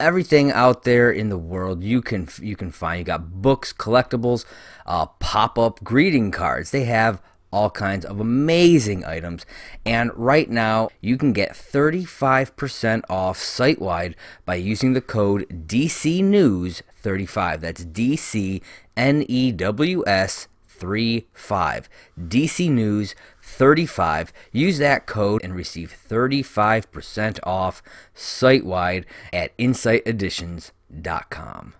everything out there in the world you can you can find. You got books, collectibles, uh, pop up greeting cards. They have all kinds of amazing items. And right now, you can get 35% off site wide by using the code DC News 35. That's DC N E W S 35. DC News 35. Use that code and receive 35% off site wide at insighteditions.com.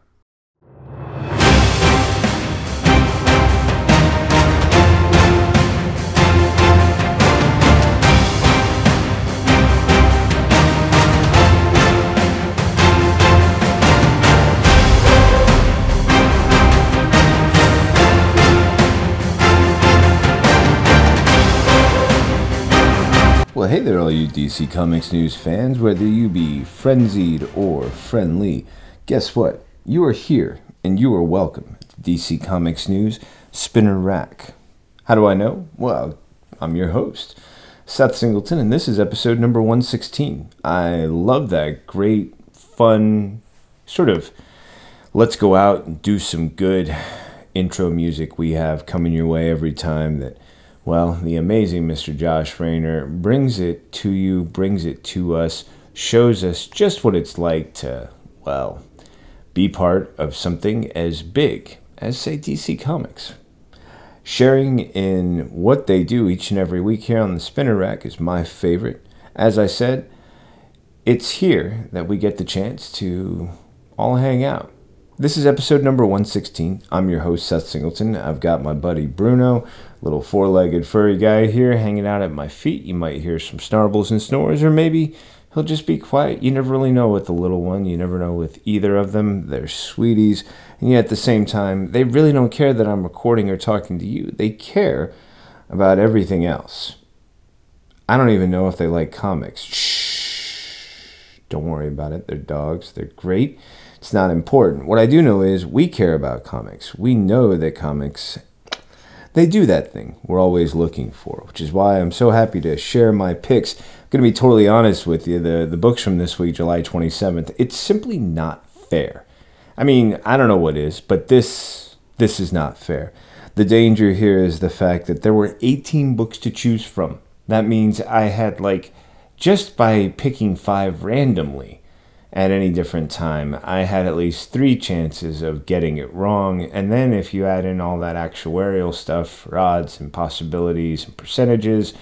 hey there, all you DC Comics News fans, whether you be frenzied or friendly. Guess what? You are here, and you are welcome to DC Comics News Spinner Rack. How do I know? Well, I'm your host, Seth Singleton, and this is episode number 116. I love that great, fun, sort of let's go out and do some good intro music we have coming your way every time that well, the amazing Mr. Josh Rayner brings it to you, brings it to us, shows us just what it's like to, well, be part of something as big as, say, DC Comics. Sharing in what they do each and every week here on the Spinner Rack is my favorite. As I said, it's here that we get the chance to all hang out. This is episode number 116. I'm your host, Seth Singleton. I've got my buddy Bruno, little four legged furry guy here, hanging out at my feet. You might hear some snarbles and snores, or maybe he'll just be quiet. You never really know with the little one. You never know with either of them. They're sweeties. And yet at the same time, they really don't care that I'm recording or talking to you. They care about everything else. I don't even know if they like comics. Shh. Don't worry about it. They're dogs. They're great it's not important. What I do know is we care about comics. We know that comics they do that thing we're always looking for, which is why I'm so happy to share my picks. I'm going to be totally honest with you. The the books from this week, July 27th, it's simply not fair. I mean, I don't know what is, but this this is not fair. The danger here is the fact that there were 18 books to choose from. That means I had like just by picking 5 randomly, at any different time, I had at least three chances of getting it wrong. And then if you add in all that actuarial stuff, odds and possibilities and percentages,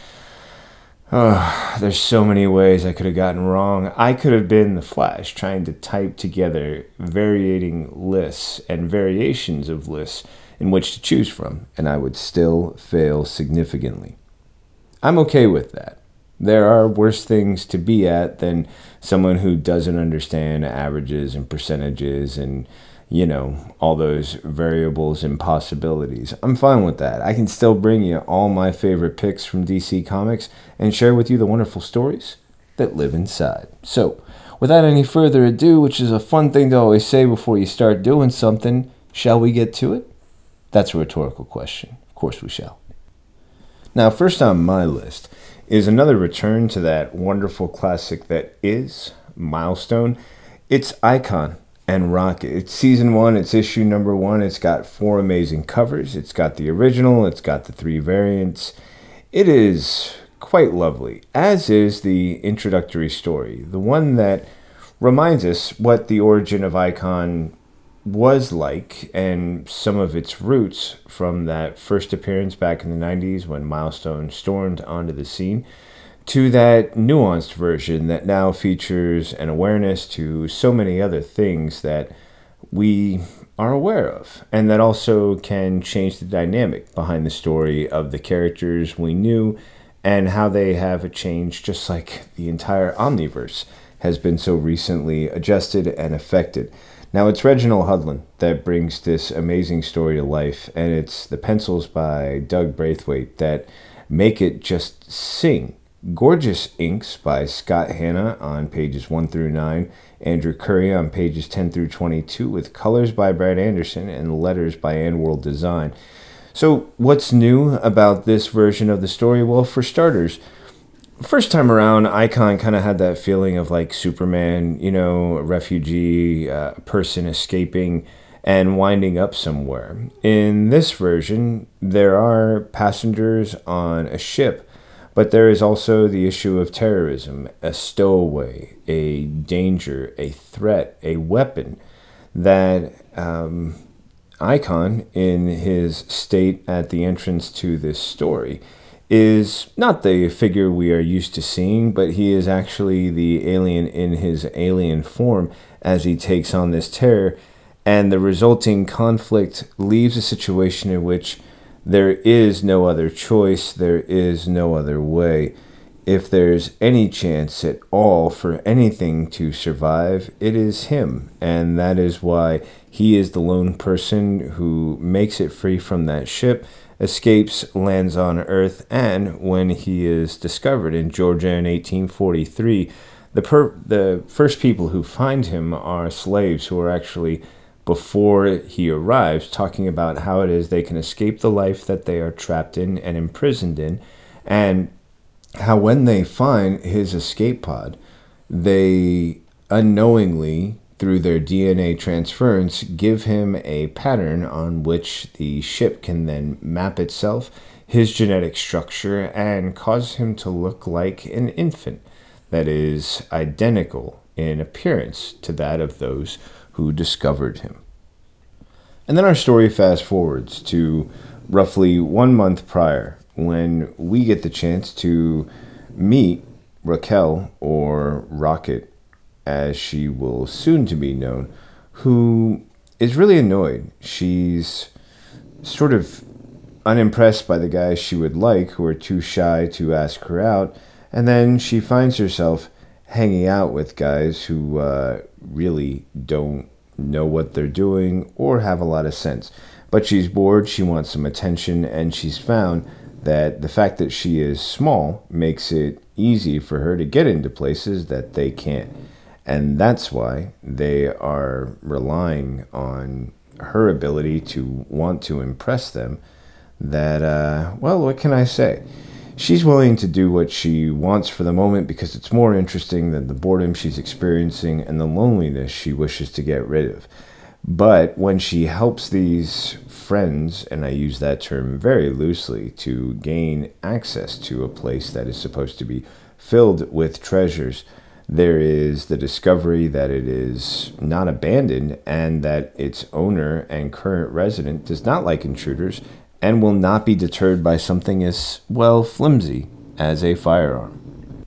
oh, there's so many ways I could have gotten wrong. I could have been the Flash trying to type together varying lists and variations of lists in which to choose from, and I would still fail significantly. I'm okay with that there are worse things to be at than someone who doesn't understand averages and percentages and you know all those variables and possibilities. I'm fine with that. I can still bring you all my favorite picks from dc comics and share with you the wonderful stories that live inside. So without any further ado which is a fun thing to always say before you start doing something shall we get to it? That's a rhetorical question. Of course we shall. Now first on my list is another return to that wonderful classic that is Milestone. It's Icon and Rocket. It's season one, it's issue number one. It's got four amazing covers. It's got the original, it's got the three variants. It is quite lovely, as is the introductory story, the one that reminds us what the origin of Icon was like and some of its roots from that first appearance back in the 90s when Milestone stormed onto the scene to that nuanced version that now features an awareness to so many other things that we are aware of and that also can change the dynamic behind the story of the characters we knew and how they have changed just like the entire omniverse has been so recently adjusted and affected Now, it's Reginald Hudlin that brings this amazing story to life, and it's the pencils by Doug Braithwaite that make it just sing. Gorgeous inks by Scott Hanna on pages 1 through 9, Andrew Currie on pages 10 through 22, with colors by Brad Anderson and letters by AndWorld Design. So, what's new about this version of the story? Well, for starters, first time around, Icon kind of had that feeling of like Superman, you know, a refugee, uh, person escaping and winding up somewhere. In this version, there are passengers on a ship, but there is also the issue of terrorism, a stowaway, a danger, a threat, a weapon that um, Icon, in his state at the entrance to this story, is not the figure we are used to seeing, but he is actually the alien in his alien form as he takes on this terror. And the resulting conflict leaves a situation in which there is no other choice, there is no other way. If there's any chance at all for anything to survive, it is him. And that is why he is the lone person who makes it free from that ship escapes, lands on Earth, and when he is discovered in Georgia in 1843, the, per- the first people who find him are slaves who are actually, before he arrives, talking about how it is they can escape the life that they are trapped in and imprisoned in, and how when they find his escape pod, they unknowingly through their DNA transference, give him a pattern on which the ship can then map itself, his genetic structure, and cause him to look like an infant that is identical in appearance to that of those who discovered him. And then our story fast forwards to roughly one month prior when we get the chance to meet Raquel or Rocket as she will soon to be known, who is really annoyed. She's sort of unimpressed by the guys she would like who are too shy to ask her out, and then she finds herself hanging out with guys who uh, really don't know what they're doing or have a lot of sense. But she's bored, she wants some attention, and she's found that the fact that she is small makes it easy for her to get into places that they can't. And that's why they are relying on her ability to want to impress them. That, uh, well, what can I say? She's willing to do what she wants for the moment because it's more interesting than the boredom she's experiencing and the loneliness she wishes to get rid of. But when she helps these friends, and I use that term very loosely, to gain access to a place that is supposed to be filled with treasures, there is the discovery that it is not abandoned and that its owner and current resident does not like intruders and will not be deterred by something as, well, flimsy as a firearm.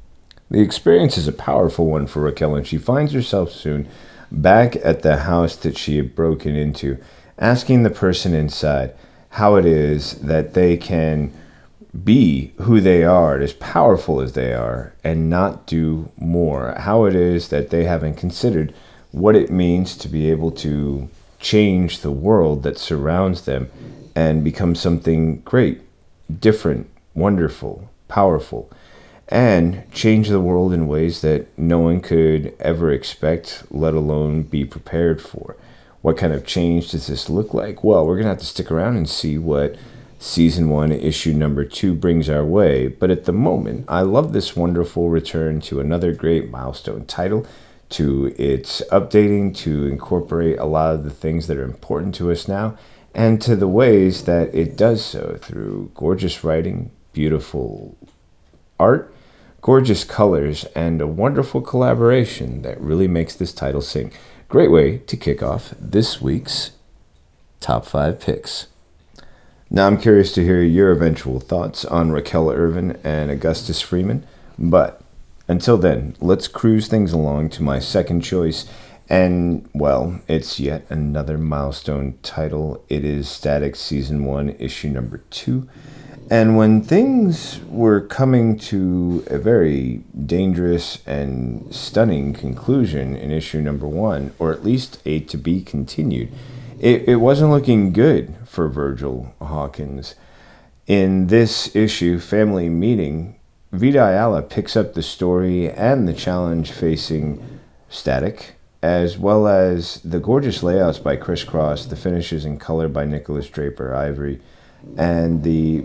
The experience is a powerful one for Raquel, and she finds herself soon back at the house that she had broken into, asking the person inside how it is that they can be who they are, as powerful as they are, and not do more. How it is that they haven't considered what it means to be able to change the world that surrounds them and become something great, different, wonderful, powerful, and change the world in ways that no one could ever expect, let alone be prepared for. What kind of change does this look like? Well, we're going to have to stick around and see what season one, issue number two brings our way. But at the moment, I love this wonderful return to another great milestone title, to its updating to incorporate a lot of the things that are important to us now, and to the ways that it does so through gorgeous writing, beautiful art, gorgeous colors, and a wonderful collaboration that really makes this title sing. Great way to kick off this week's top five picks. Now, I'm curious to hear your eventual thoughts on Raquel Irvin and Augustus Freeman, but until then, let's cruise things along to my second choice. And, well, it's yet another milestone title. It is Static Season 1, Issue Number 2. And when things were coming to a very dangerous and stunning conclusion in issue number one, or at least a to be continued, it, it wasn't looking good for Virgil Hawkins. In this issue, Family Meeting, Vita Ayala picks up the story and the challenge facing Static, as well as the gorgeous layouts by Chris Cross, the finishes in color by Nicholas Draper Ivory and the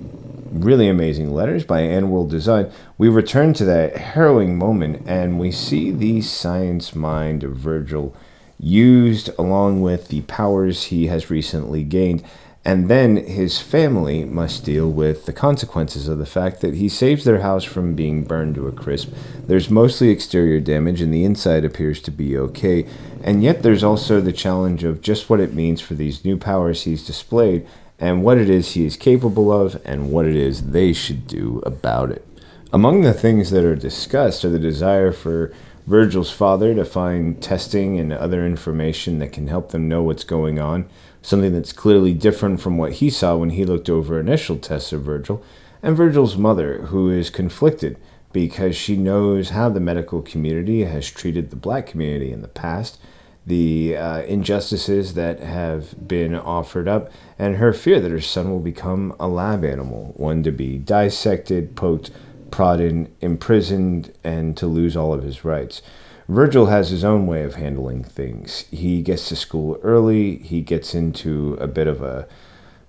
really amazing letters by AndWorld Design, we return to that harrowing moment and we see the science mind of Virgil used along with the powers he has recently gained. And then his family must deal with the consequences of the fact that he saves their house from being burned to a crisp. There's mostly exterior damage, and the inside appears to be okay. And yet, there's also the challenge of just what it means for these new powers he's displayed and what it is he is capable of and what it is they should do about it. Among the things that are discussed are the desire for Virgil's father to find testing and other information that can help them know what's going on, something that's clearly different from what he saw when he looked over initial tests of Virgil, and Virgil's mother, who is conflicted because she knows how the medical community has treated the black community in the past the uh, injustices that have been offered up, and her fear that her son will become a lab animal, one to be dissected, poked, prodded, imprisoned, and to lose all of his rights. Virgil has his own way of handling things. He gets to school early, he gets into a bit of a,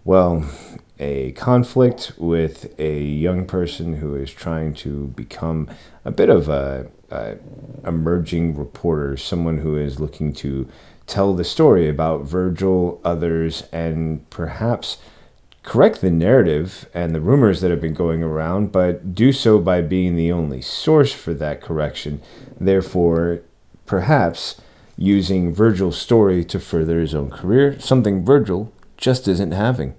well, a conflict with a young person who is trying to become a bit of a uh, emerging reporter, someone who is looking to tell the story about Virgil, others, and perhaps correct the narrative and the rumors that have been going around, but do so by being the only source for that correction. Therefore, perhaps using Virgil's story to further his own career, something Virgil just isn't having.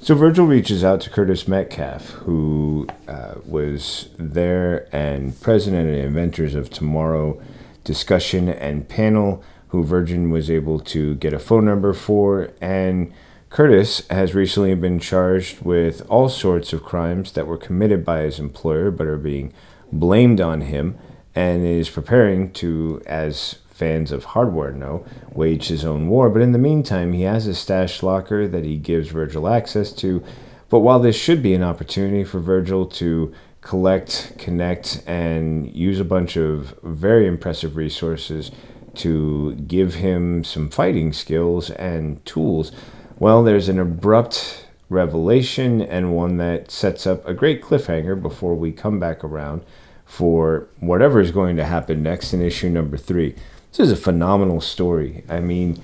So Virgil reaches out to Curtis Metcalf, who uh, was there and president and inventors of Tomorrow discussion and panel, who Virgil was able to get a phone number for. And Curtis has recently been charged with all sorts of crimes that were committed by his employer but are being blamed on him and is preparing to, as fans of hardware know, wage his own war. But in the meantime, he has a stash locker that he gives Virgil access to. But while this should be an opportunity for Virgil to collect, connect, and use a bunch of very impressive resources to give him some fighting skills and tools, well, there's an abrupt revelation and one that sets up a great cliffhanger before we come back around for whatever is going to happen next in issue number three. This is a phenomenal story. I mean,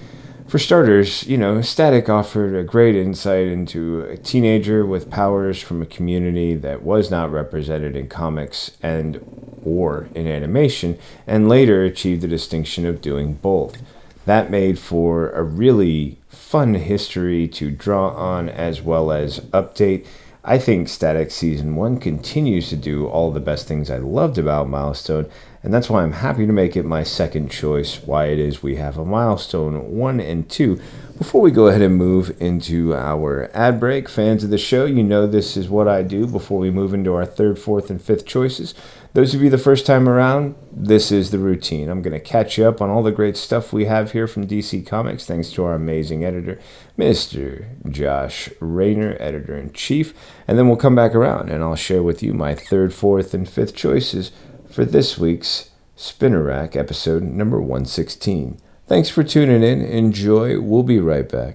for starters, you know, Static offered a great insight into a teenager with powers from a community that was not represented in comics and or in animation, and later achieved the distinction of doing both. That made for a really fun history to draw on as well as update. I think Static Season 1 continues to do all the best things I loved about Milestone, and that's why I'm happy to make it my second choice, why it is we have a milestone one and two. Before we go ahead and move into our ad break, fans of the show, you know this is what I do before we move into our third, fourth, and fifth choices. Those of you the first time around, this is the routine. I'm going to catch you up on all the great stuff we have here from DC Comics, thanks to our amazing editor, Mr. Josh Rayner, editor in chief. And then we'll come back around and I'll share with you my third, fourth, and fifth choices for this week's Spinner Rack episode number 116. Thanks for tuning in. Enjoy. We'll be right back.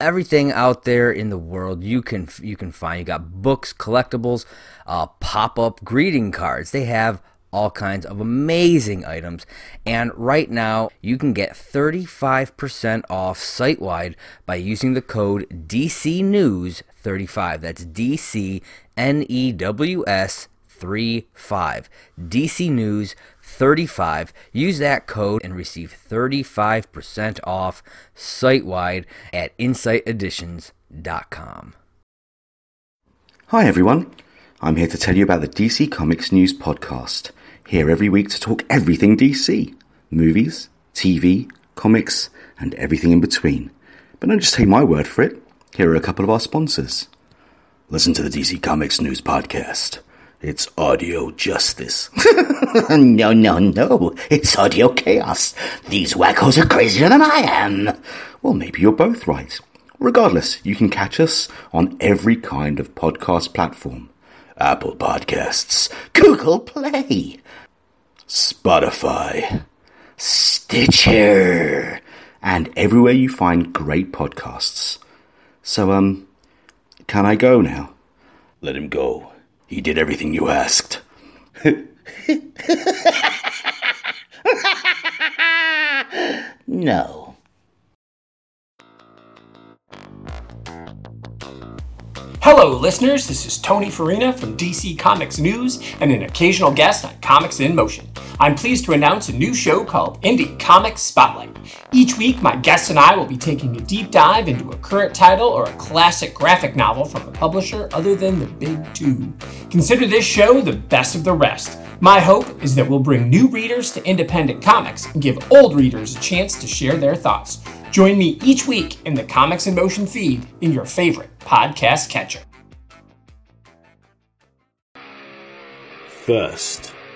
everything out there in the world you can you can find. You got books, collectibles, uh, pop up greeting cards. They have all kinds of amazing items. And right now, you can get 35% off site wide by using the code DC News 35. That's D C N E W S 35. DC News 35. Use that code and receive 35% off site wide at insighteditions.com. Hi everyone, I'm here to tell you about the DC Comics News Podcast. Here every week to talk everything DC movies, TV, comics, and everything in between. But don't just take my word for it. Here are a couple of our sponsors. Listen to the DC Comics News Podcast. It's audio justice. no, no, no. It's audio chaos. These wackos are crazier than I am. Well, maybe you're both right. Regardless, you can catch us on every kind of podcast platform. Apple Podcasts, Google Play, Spotify, Stitcher, and everywhere you find great podcasts. So, um, can I go now? Let him go. He did everything you asked. no. Hello, listeners. This is Tony Farina from DC Comics News and an occasional guest on Comics in Motion. I'm pleased to announce a new show called Indie Comics Spotlight. Each week, my guests and I will be taking a deep dive into a current title or a classic graphic novel from a publisher other than the big two. Consider this show the best of the rest. My hope is that we'll bring new readers to independent comics and give old readers a chance to share their thoughts. Join me each week in the Comics in Motion feed in your favorite podcast catcher. First,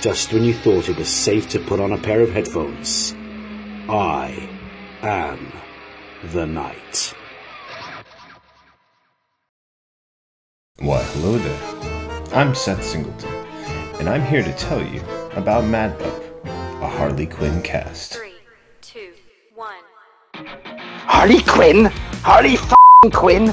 Just when you thought it was safe to put on a pair of headphones. I am the night. Why, hello there. I'm Seth Singleton, and I'm here to tell you about Mad Pup, a Harley Quinn cast. Three, two, one. Harley Quinn? Harley f***ing Quinn?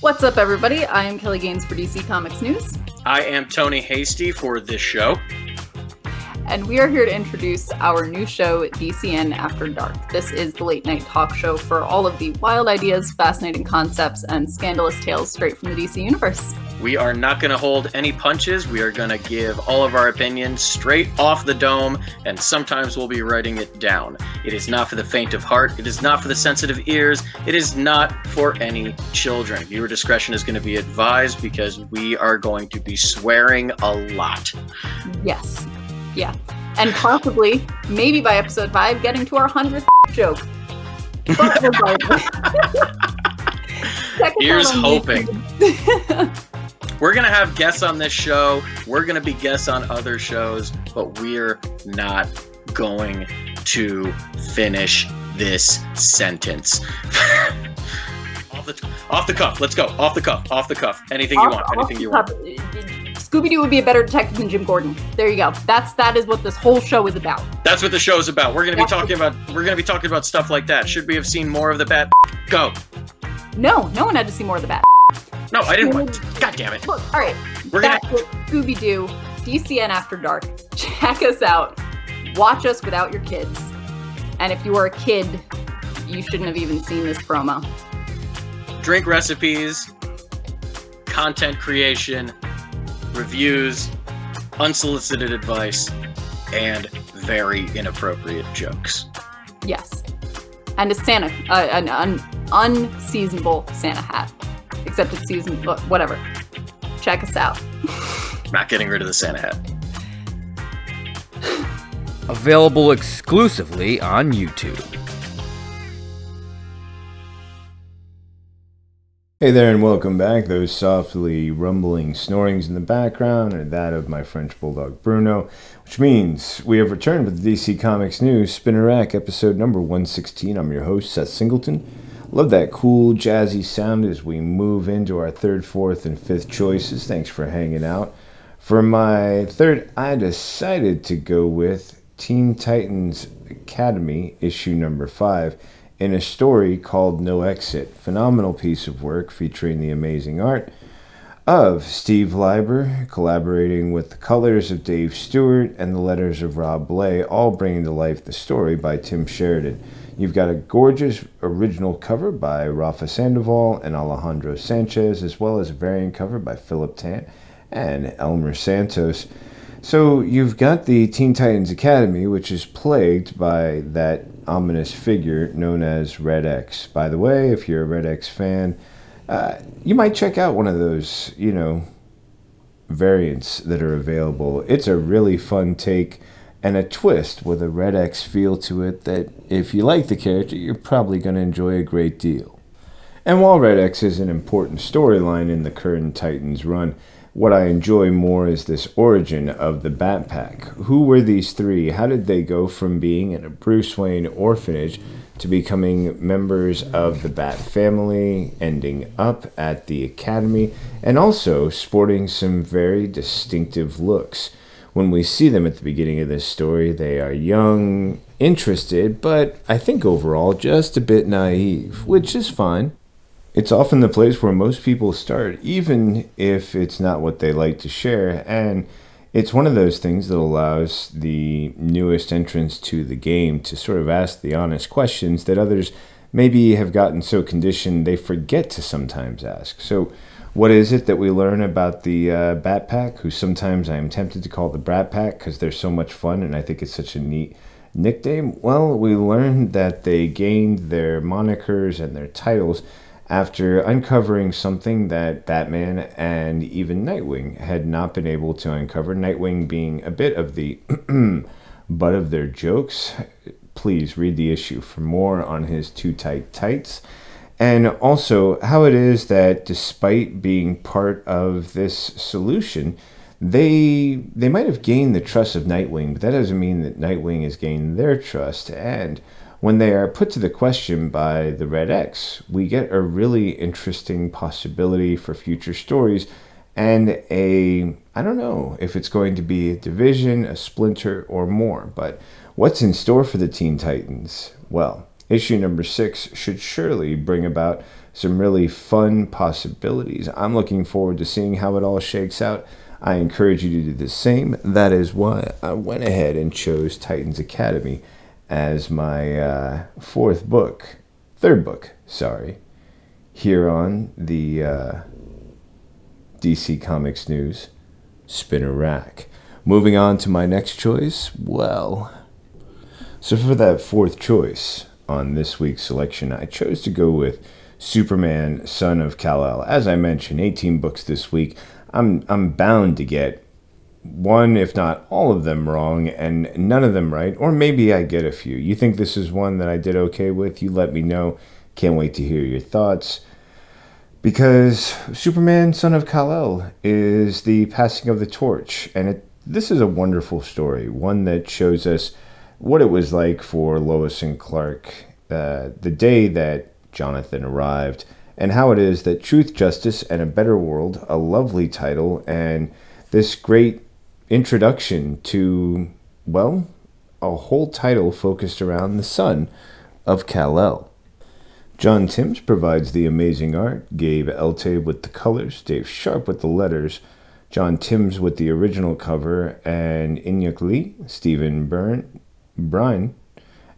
What's up, everybody? I am Kelly Gaines for DC Comics News, I am Tony Hasty for this show. And we are here to introduce our new show, DCN After Dark. This is the late night talk show for all of the wild ideas, fascinating concepts, and scandalous tales straight from the DC universe. We are not going to hold any punches. We are going to give all of our opinions straight off the dome, and sometimes we'll be writing it down. It is not for the faint of heart. It is not for the sensitive ears. It is not for any children. Viewer discretion is going to be advised because we are going to be swearing a lot. Yes. Yeah. And possibly, maybe by episode five, getting to our 100th joke. But regardless. Check us Here's hoping. We're going to have guests on this show. We're going to be guests on other shows, but we're not going to finish this sentence. off the off the cuff. Let's go. Off the cuff. Off the cuff. Anything you want. Anything the you want. Scooby Doo would be a better detective than Jim Gordon. There you go. That's that is what this whole show is about. That's what the show is about. We're gonna be talking about we're gonna be talking about stuff like that. Should we have seen more of the bat? Go. No, no one had to see more of the bat. No, I didn't want. God damn it. Look, all right. We're gonna Scooby Doo, DCN After Dark. Check us out. Watch us without your kids. And if you are a kid, you shouldn't have even seen this promo. Drink recipes, content creation, reviews, unsolicited advice, and very inappropriate jokes. Yes. And a Santa, uh, an un- unseasonable Santa hat. Except it's season, but whatever. Check us out. Not getting rid of the Santa hat. Available exclusively on YouTube. Hey there, and welcome back. Those softly rumbling snorings in the background are that of my French bulldog Bruno, which means we have returned with the DC Comics News Spinner Rack episode number 116. I'm your host, Seth Singleton. Love that cool, jazzy sound as we move into our third, fourth, and fifth choices. Thanks for hanging out. For my third, I decided to go with Teen Titans Academy, issue number five in a story called No Exit. Phenomenal piece of work featuring the amazing art of Steve Lieber, collaborating with the colors of Dave Stewart and the letters of Rob Blay, all bringing to life the story by Tim Sheridan. You've got a gorgeous original cover by Rafa Sandoval and Alejandro Sanchez, as well as a variant cover by Philip Tan and Elmer Santos. So you've got the Teen Titans Academy, which is plagued by that ominous figure known as Red X. By the way, if you're a Red X fan, uh, you might check out one of those, you know, variants that are available. It's a really fun take and a twist with a Red X feel to it that, if you like the character, you're probably going to enjoy a great deal. And while Red X is an important storyline in the current Titans run, what I enjoy more is this origin of the Bat Pack. Who were these three? How did they go from being in a Bruce Wayne orphanage to becoming members of the Bat family, ending up at the Academy, and also sporting some very distinctive looks? When we see them at the beginning of this story, they are young, interested, but I think overall just a bit naive, which is fine. It's often the place where most people start, even if it's not what they like to share. And it's one of those things that allows the newest entrants to the game to sort of ask the honest questions that others maybe have gotten so conditioned they forget to sometimes ask. So, what is it that we learn about the uh, Bat Pack, who sometimes I'm tempted to call the Brat Pack because they're so much fun and I think it's such a neat nickname? Well, we learned that they gained their monikers and their titles after uncovering something that Batman and even Nightwing had not been able to uncover. Nightwing being a bit of the butt of their jokes. Please read the issue for more on his too tight tights. And also how it is that despite being part of this solution, they they might have gained the trust of Nightwing, but that doesn't mean that Nightwing has gained their trust. And when they are put to the question by the Red X, we get a really interesting possibility for future stories and a I don't know if it's going to be a division, a splinter, or more, but what's in store for the Teen Titans? Well, issue number six should surely bring about some really fun possibilities. I'm looking forward to seeing how it all shakes out. I encourage you to do the same. That is why I went ahead and chose Titans Academy as my uh, fourth book, third book, sorry, here on the uh, DC Comics News Spinner Rack. Moving on to my next choice, well, so for that fourth choice on this week's selection, I chose to go with Superman, Son of Kal-El. As I mentioned, 18 books this week. I'm I'm bound to get one, if not all of them wrong, and none of them right, or maybe I get a few. You think this is one that I did okay with? You let me know. Can't wait to hear your thoughts. Because Superman, Son of Kal-El, is the passing of the torch, and it, this is a wonderful story, one that shows us what it was like for Lois and Clark uh, the day that Jonathan arrived and how it is that Truth, Justice, and a Better World, a lovely title, and this great introduction to, well, a whole title focused around the son of Kal-El. John Timms provides the amazing art, Gabe Eltaeb with the colors, Dave Sharpe with the letters, John Timms with the original cover, and Inhyuk Lee, Stephen Byrne, Bryan,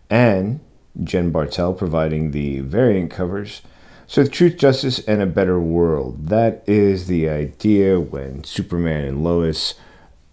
and Jen Bartel providing the variant covers. So, Truth, Justice, and a Better World. That is the idea when Superman and Lois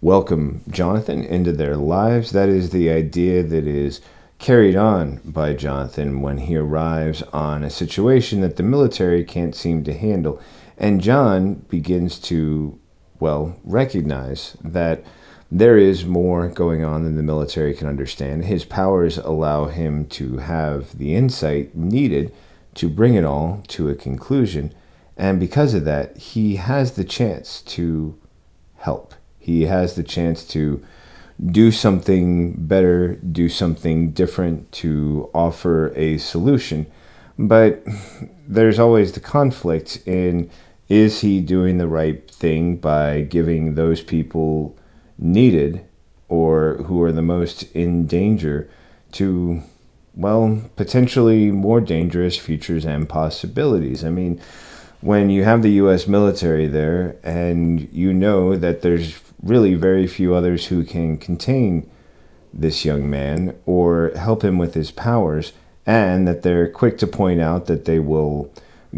welcome Jonathan into their lives. That is the idea that is carried on by Jonathan when he arrives on a situation that the military can't seem to handle. And John begins to, well, recognize that there is more going on than the military can understand. His powers allow him to have the insight needed to bring it all to a conclusion. And because of that, he has the chance to help. He has the chance to do something better, do something different, to offer a solution. But there's always the conflict in is he doing the right thing by giving those people needed or who are the most in danger to, well, potentially more dangerous futures and possibilities? I mean, when you have the U.S. military there and you know that there's really very few others who can contain this young man or help him with his powers, and that they're quick to point out that they will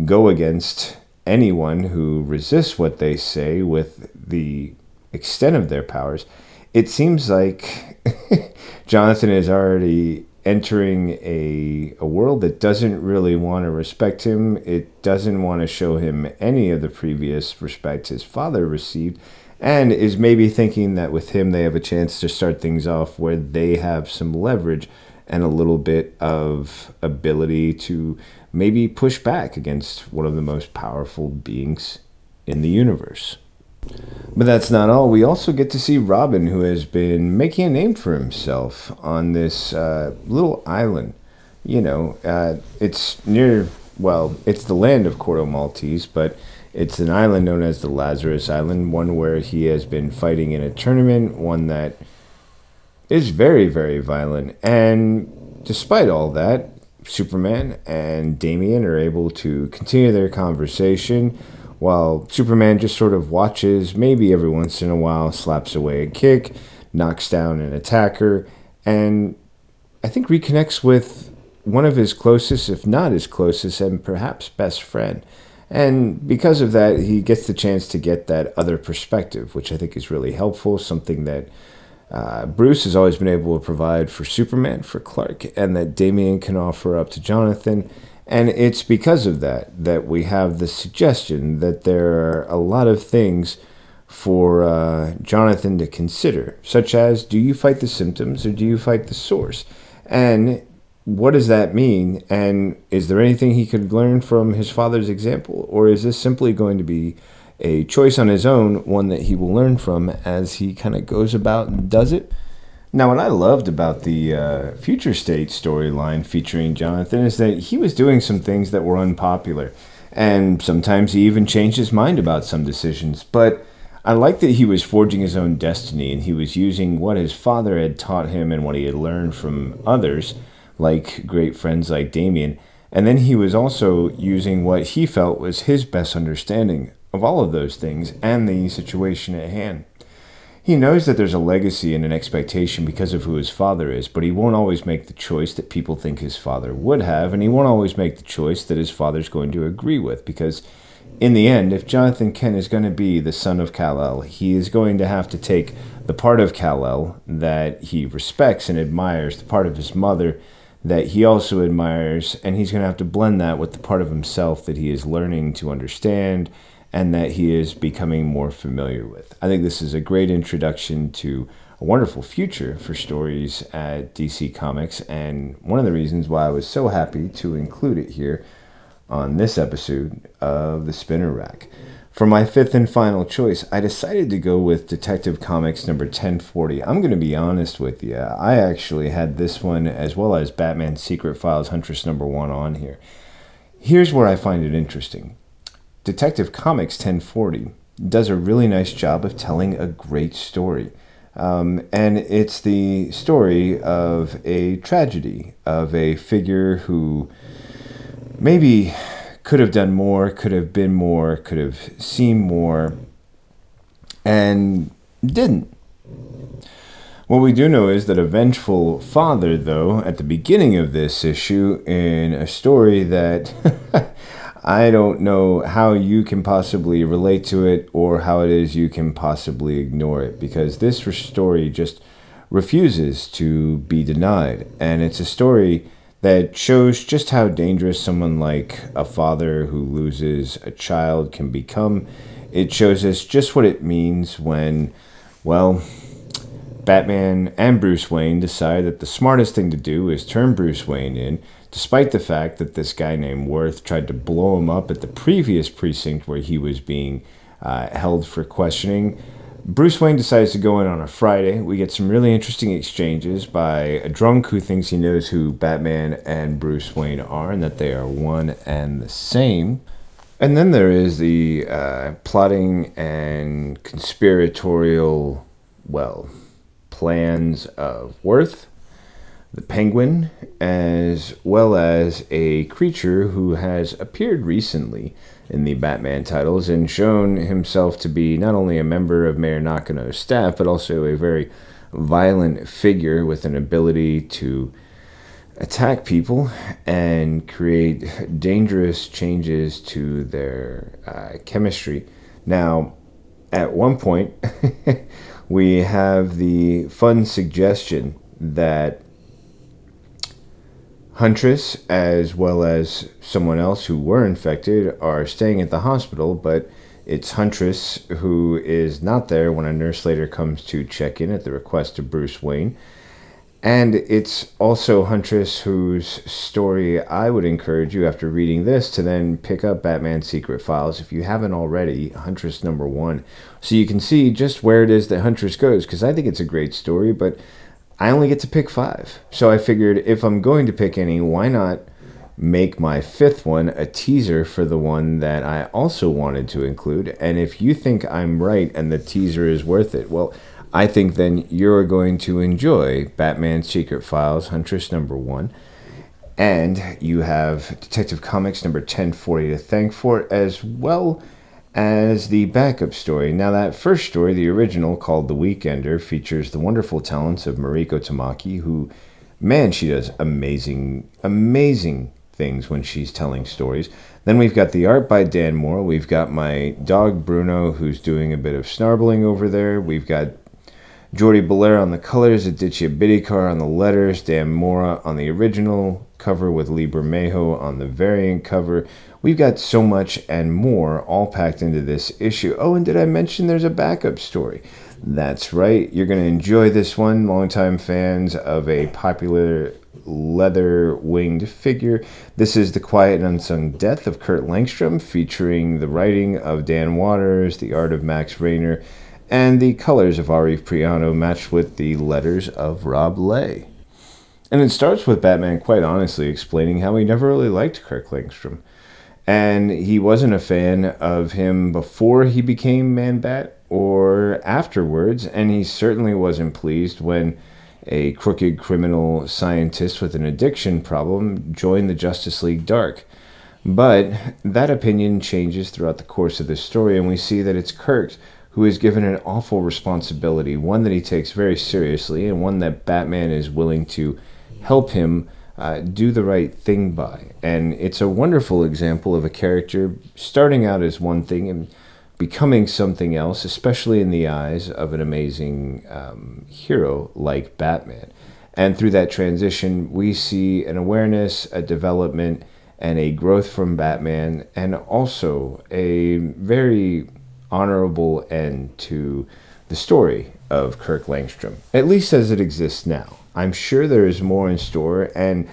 go against anyone who resists what they say with the extent of their powers. It seems like Jonathan is already entering a, a world that doesn't really want to respect him. It doesn't want to show him any of the previous respect his father received and is maybe thinking that with him they have a chance to start things off where they have some leverage and a little bit of ability to maybe push back against one of the most powerful beings in the universe. But that's not all. We also get to see Robin, who has been making a name for himself on this uh, little island. You know, uh, it's near, well, it's the land of Corto Maltese, but it's an island known as the Lazarus Island, one where he has been fighting in a tournament, one that is very, very violent. And despite all that, Superman and Damian are able to continue their conversation while Superman just sort of watches, maybe every once in a while, slaps away a kick, knocks down an attacker, and I think reconnects with one of his closest, if not his closest, and perhaps best friend. And because of that, he gets the chance to get that other perspective, which I think is really helpful, something that uh, Bruce has always been able to provide for Superman, for Clark, and that Damian can offer up to Jonathan. And it's because of that that we have the suggestion that there are a lot of things for uh, Jonathan to consider, such as do you fight the symptoms or do you fight the source? And what does that mean? And is there anything he could learn from his father's example? Or is this simply going to be a choice on his own, one that he will learn from as he kind of goes about and does it? Now, what I loved about the uh, Future State storyline featuring Jonathan is that he was doing some things that were unpopular. And sometimes he even changed his mind about some decisions. But I like that he was forging his own destiny and he was using what his father had taught him and what he had learned from others like great friends like Damian. And then he was also using what he felt was his best understanding of all of those things and the situation at hand. He knows that there's a legacy and an expectation because of who his father is, but he won't always make the choice that people think his father would have, and he won't always make the choice that his father's going to agree with because in the end, if Jonathan Kent is going to be the son of Kal-El, he is going to have to take the part of Kal-El that he respects and admires, the part of his mother that he also admires, and he's going to have to blend that with the part of himself that he is learning to understand and that he is becoming more familiar with. I think this is a great introduction to a wonderful future for stories at DC Comics, and one of the reasons why I was so happy to include it here on this episode of The Spinner Rack. For my fifth and final choice, I decided to go with Detective Comics number 1040. I'm going to be honest with you. I actually had this one as well as Batman Secret Files Huntress number 1 on here. Here's where I find it interesting Detective Comics 1040 does a really nice job of telling a great story. Um, and it's the story of a tragedy, of a figure who maybe could have done more, could have been more, could have seen more, and didn't. What we do know is that a vengeful father, though, at the beginning of this issue, in a story that I don't know how you can possibly relate to it or how it is you can possibly ignore it because this story just refuses to be denied. And it's a story that shows just how dangerous someone like a father who loses a child can become. It shows us just what it means when, well, Batman and Bruce Wayne decide that the smartest thing to do is turn Bruce Wayne in despite the fact that this guy named Worth tried to blow him up at the previous precinct where he was being uh, held for questioning. Bruce Wayne decides to go in on a Friday. We get some really interesting exchanges by a drunk who thinks he knows who Batman and Bruce Wayne are and that they are one and the same. And then there is the uh, plotting and conspiratorial, well, plans of Worth the penguin, as well as a creature who has appeared recently in the Batman titles and shown himself to be not only a member of Mayor Nakano's staff, but also a very violent figure with an ability to attack people and create dangerous changes to their uh, chemistry. Now, at one point, we have the fun suggestion that Huntress, as well as someone else who were infected, are staying at the hospital, but it's Huntress who is not there when a nurse later comes to check in at the request of Bruce Wayne. And it's also Huntress whose story I would encourage you after reading this to then pick up Batman Secret Files if you haven't already, Huntress number one, so you can see just where it is that Huntress goes, because I think it's a great story, but I only get to pick five. So I figured if I'm going to pick any, why not make my fifth one a teaser for the one that I also wanted to include? And if you think I'm right and the teaser is worth it, well, I think then you're going to enjoy Batman Secret Files Huntress number one. And you have Detective Comics number 1040 to thank for it, as well as the backup story. Now, that first story, the original called The Weekender, features the wonderful talents of Mariko Tamaki, who, man, she does amazing, amazing things when she's telling stories. Then we've got the art by Dan Mora. We've got my dog Bruno, who's doing a bit of snarbling over there. We've got Jordie Bellaire on the colors, Aditya Bidikar on the letters, Dan Mora on the original cover with Lee Bermejo on the variant cover. We've got so much and more all packed into this issue. Oh, and did I mention there's a backup story? That's right. You're going to enjoy this one. Longtime fans of a popular leather winged figure. This is The Quiet and Unsung Death of Kirk Langstrom, featuring the writing of Dan Watters, the art of Max Raynor, and the colors of Ari Prianto matched with the letters of Rob Leigh. And it starts with Batman quite honestly explaining how he never really liked Kirk Langstrom and he wasn't a fan of him before he became Man Bat or afterwards, and he certainly wasn't pleased when a crooked criminal scientist with an addiction problem joined the Justice League Dark. But that opinion changes throughout the course of this story, and we see that it's Kirk who is given an awful responsibility, one that he takes very seriously, and one that Batman is willing to help him uh, do the right thing by. And it's a wonderful example of a character starting out as one thing and becoming something else, especially in the eyes of an amazing um, hero like Batman. And through that transition, we see an awareness, a development, and a growth from Batman, and also a very honorable end to the story of Kirk Langstrom, at least as it exists now. I'm sure there is more in store, and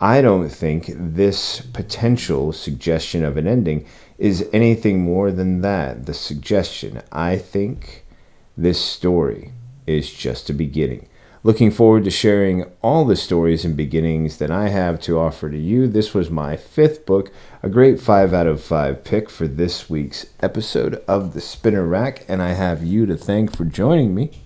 I don't think this potential suggestion of an ending is anything more than that the suggestion. I think this story is just a beginning. Looking forward to sharing all the stories and beginnings that I have to offer to you. This was my fifth book, a great 5 out of 5 pick for this week's episode of The Spinner Rack, and I have you to thank for joining me.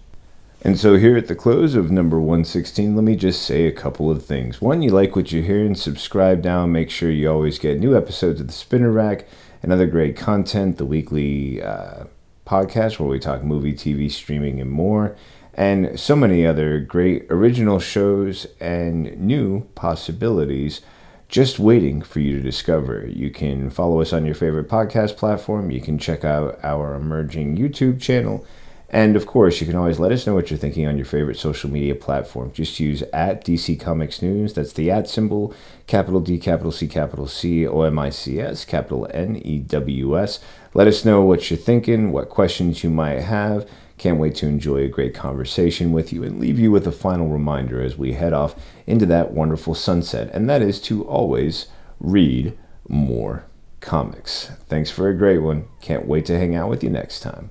And so, here at the close of number 116, let me just say a couple of things. One, you like what you hear and subscribe now. Make sure you always get new episodes of The Spinner Rack and other great content, the weekly uh, podcast where we talk movie, TV, streaming, and more and so many other great original shows and new possibilities just waiting for you to discover. You can follow us on your favorite podcast platform, you can check out our emerging YouTube channel. And of course, you can always let us know what you're thinking on your favorite social media platform. Just use at DC Comics News. That's the at symbol, capital D, capital C, capital C, O M I C S, capital N E W S. Let us know what you're thinking, what questions you might have. Can't wait to enjoy a great conversation with you and leave you with a final reminder as we head off into that wonderful sunset, and that is to always read more comics. Thanks for a great one. Can't wait to hang out with you next time.